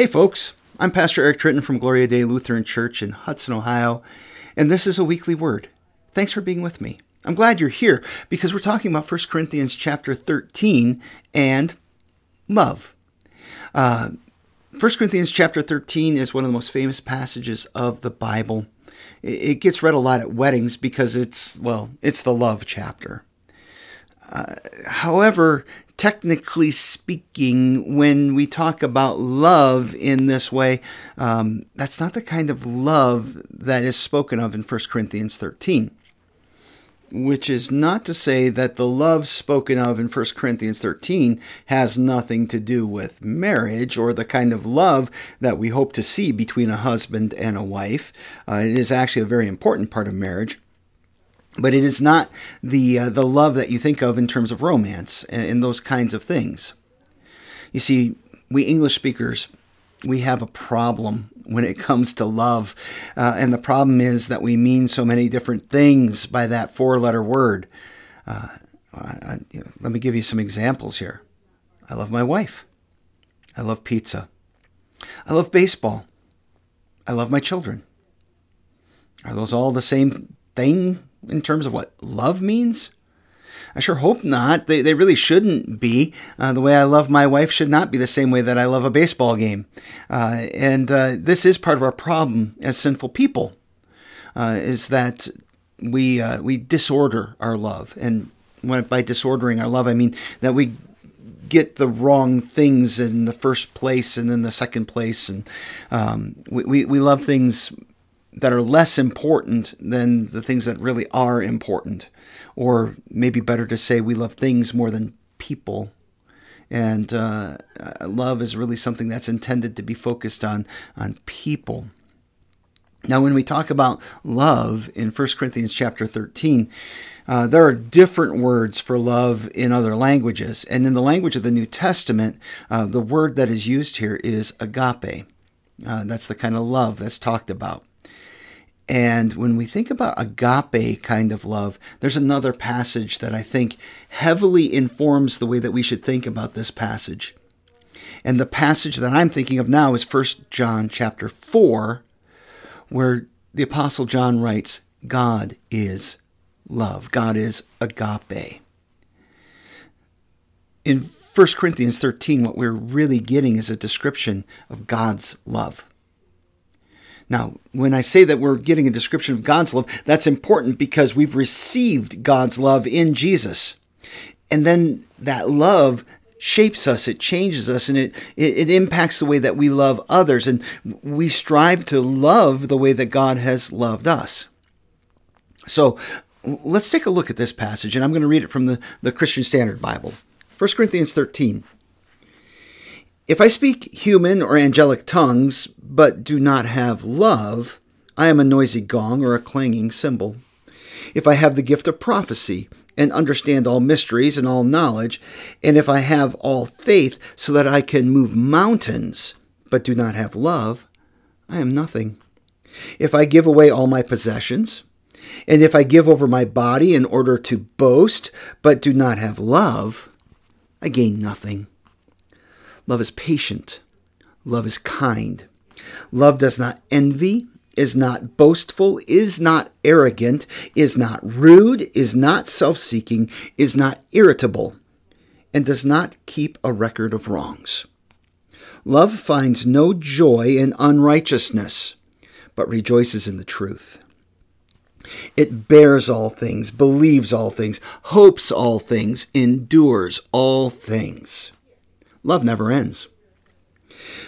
Hey, folks, I'm Pastor Eric Tritton from Gloria Dei Lutheran Church in Hudson, Ohio, and this is a weekly word. Thanks for being with me. I'm glad you're here because we're talking about 1 Corinthians chapter 13 and love. Uh, 1 Corinthians chapter 13 is one of the most famous passages of the Bible. It gets read a lot at weddings because it's, well, it's the love chapter. Uh, however, technically speaking, when we talk about love in this way, um, that's not the kind of love that is spoken of in 1 Corinthians 13. Which is not to say that the love spoken of in 1 Corinthians 13 has nothing to do with marriage or the kind of love that we hope to see between a husband and a wife. Uh, it is actually a very important part of marriage but it is not the uh, the love that you think of in terms of romance and, and, those kinds of things. You see, we English speakers we have a problem when it comes to love, uh, and the problem is that we mean so many different things by that four-letter word. Uh, you know, let me give you some examples here. I love my wife. I love pizza. I love baseball. I love my children. Are those all the same thing in terms of what love means? I sure hope not. They, they really shouldn't be. Uh, the way I love my wife should not be the same way that I love a baseball game. Uh, and uh, this is part of our problem as sinful people, uh, is that we uh, we disorder our love. And when, by disordering our love, I mean that we get the wrong things in the first place and then the second place, and um, we, we, we love things that are less important than the things that really are important. Or maybe better to say, we love things more than people. And uh, love is really something that's intended to be focused on, on people. Now, when we talk about love in 1 Corinthians chapter 13, uh, there are different words for love in other languages. And in the language of the New Testament, uh, the word that is used here is agape. Uh, that's the kind of love that's talked about. And when we think about agape kind of love, there's another passage that I think heavily informs the way that we should think about this passage. And the passage that I'm thinking of now is 1 John chapter 4, where the apostle John writes, God is love. God is agape. In 1 Corinthians 13, what we're really getting is a description of God's love. Now, when I say that we're getting a description of God's love, that's important because we've received God's love in Jesus. And then that love shapes us, it changes us, and it, it, it, impacts the way that we love others. And we strive to love the way that God has loved us. So let's take a look at this passage, and I'm going to read it from the, the Christian Standard Bible 1 Corinthians 13. If I speak human or angelic tongues, but do not have love, I am a noisy gong or a clanging cymbal. If I have the gift of prophecy, and understand all mysteries and all knowledge, and if I have all faith so that I can move mountains, but do not have love, I am nothing. If I give away all my possessions, and if I give over my body in order to boast, but do not have love, I gain nothing. Love is patient. Love is kind. Love does not envy, is not boastful, is not arrogant, is not rude, is not self seeking, is not irritable, and does not keep a record of wrongs. Love finds no joy in unrighteousness, but rejoices in the truth. It bears all things, believes all things, hopes all things, endures all things. Love never ends.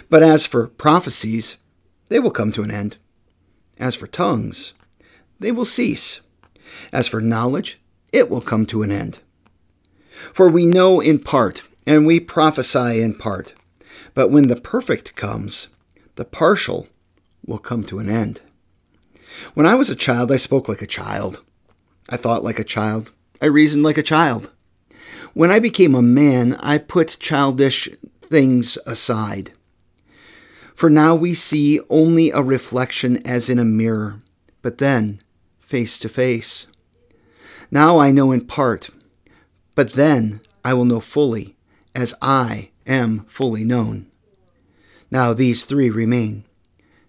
But as for prophecies, they will come to an end. As for tongues, they will cease. As for knowledge, it will come to an end. For we know in part, and we prophesy in part. But when the perfect comes, the partial will come to an end. When I was a child, I spoke like a child. I thought like a child. I reasoned like a child. When I became a man, I put childish things aside. For now we see only a reflection as in a mirror, but then face to face. Now I know in part, but then I will know fully, as I am fully known. Now these three remain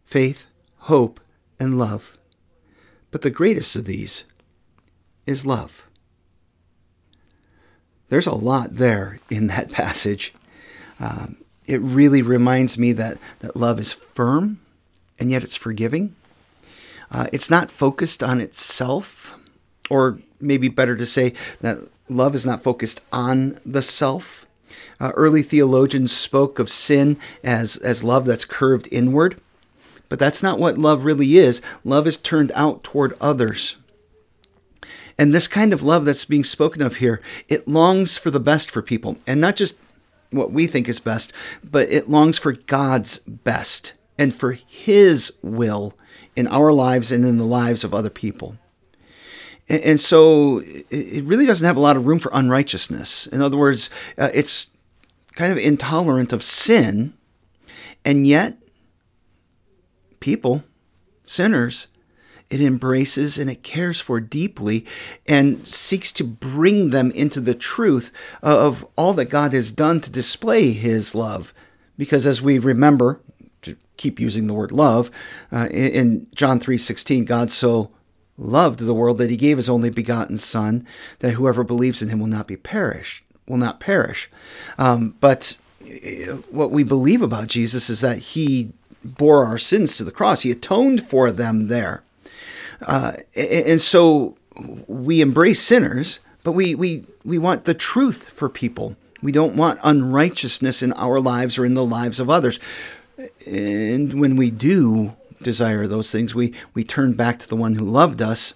faith, hope, and love. But the greatest of these is love. There's a lot there in that passage. Um, it really reminds me that, that love is firm and yet it's forgiving. Uh, it's not focused on itself, or maybe better to say that love is not focused on the self. Uh, early theologians spoke of sin as, as love that's curved inward, but that's not what love really is. Love is turned out toward others. And this kind of love that's being spoken of here, it longs for the best for people, and not just what we think is best, but it longs for God's best and for His will in our lives and in the lives of other people. And, so it really doesn't have a lot of room for unrighteousness. In other words, uh, it's kind of intolerant of sin, and yet people, sinners, it embraces and it cares for deeply and seeks to bring them into the truth of all that God has done to display his love. Because as we remember, to keep using the word love, uh, in John 3:16, God so loved the world that he gave his only begotten son that whoever believes in him will not be perished will not perish. Um, but uh, what we believe about jesus is that he bore our sins to the cross. He atoned for them there uh, and so we embrace sinners, but we, we, we want the truth for people. We don't want unrighteousness in our lives or in the lives of others. And when we do desire those things, we, we turn back to the one who loved us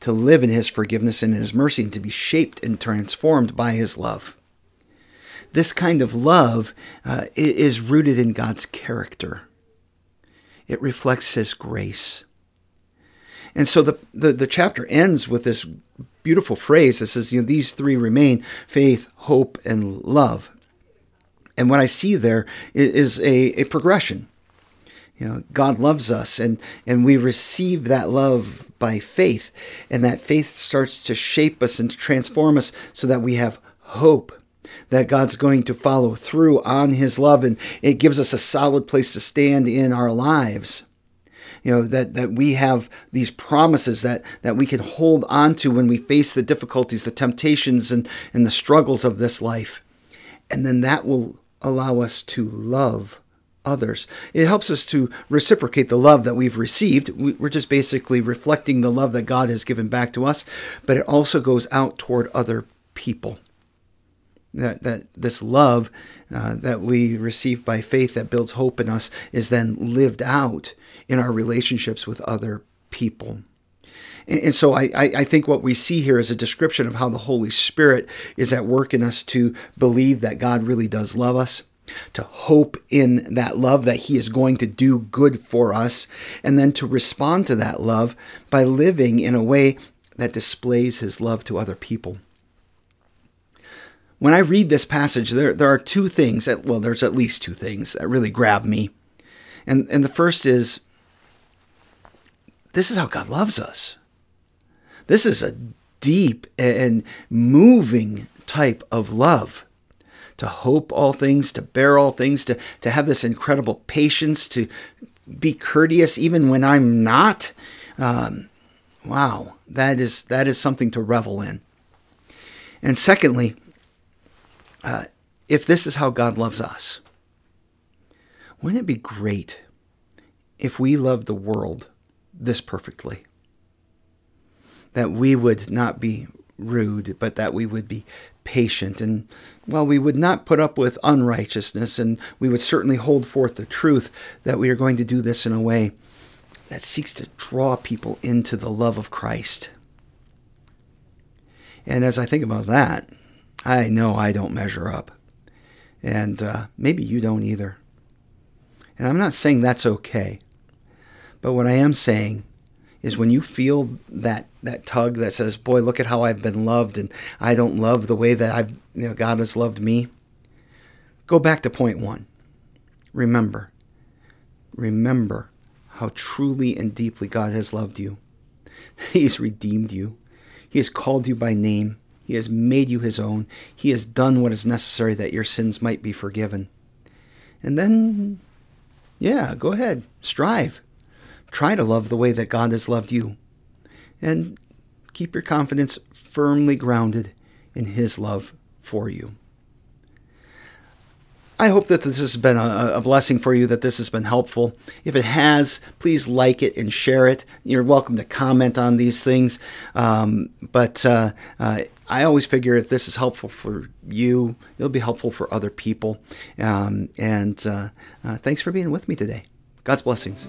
to live in his forgiveness and in his mercy and to be shaped and transformed by his love. This kind of love uh, is rooted in God's character. It reflects his grace. And so the, the, the chapter ends with this beautiful phrase that says, you know, these three remain faith, hope, and love. And what I see there is a, a progression. You know, God loves us and, and we receive that love by faith. And that faith starts to shape us and to transform us so that we have hope that God's going to follow through on his love and it gives us a solid place to stand in our lives you know that that we have these promises that that we can hold on to when we face the difficulties the temptations and and the struggles of this life. And then that will allow us to love others. It helps us to reciprocate the love that we've received. We're just basically reflecting the love that god has given back to us but it also goes out toward other people that, that this love uh, that we receive by faith that builds hope in us is then lived out in our relationships with other people. And, and so I, I think what we see here is a description of how the Holy Spirit is at work in us to believe that God really does love us to hope in that love that He is going to do good for us, and then to respond to that love by living in a way that displays His love to other people when I read this passage, there, there are two things, that, well, there's at least two things that really grab me. And, and the first is this is how God loves us. This is a deep and moving type of love. To hope all things, to bear all things, to, to have this incredible patience, to be courteous even when I'm not. Um, wow, that is that is something to revel in. And secondly, uh, if this is how God loves us, wouldn't it be great if we loved the world this perfectly? That we would not be rude, but that we would be patient and, well, we would not put up with unrighteousness, and we would certainly hold forth the truth that we are going to do this in a way that seeks to draw people into the love of Christ. And as I think about that, I know I don't measure up. And uh, maybe you don't either. And I'm not saying that's okay. But what I am saying is when you feel that that tug that says, "Boy, look at how I've been loved and I don't love the way that I've you know God has loved me." Go back to point 1. Remember. Remember how truly and deeply God has loved you. He has redeemed you. He has called you by name. He has made you his own. He has done what is necessary that your sins might be forgiven. And then Yeah, go ahead. Strive. Try to love the way that God has loved you. And keep your confidence firmly grounded in His love for you. I hope that this has been a, a, blessing for you, that this has been helpful. If it has, please like it and share it. You're welcome to comment on these things. Um, but uh, uh, I always figure if this is helpful for you, it'll be helpful for other people. Um, and uh, uh thanks for being with me today. God's blessings.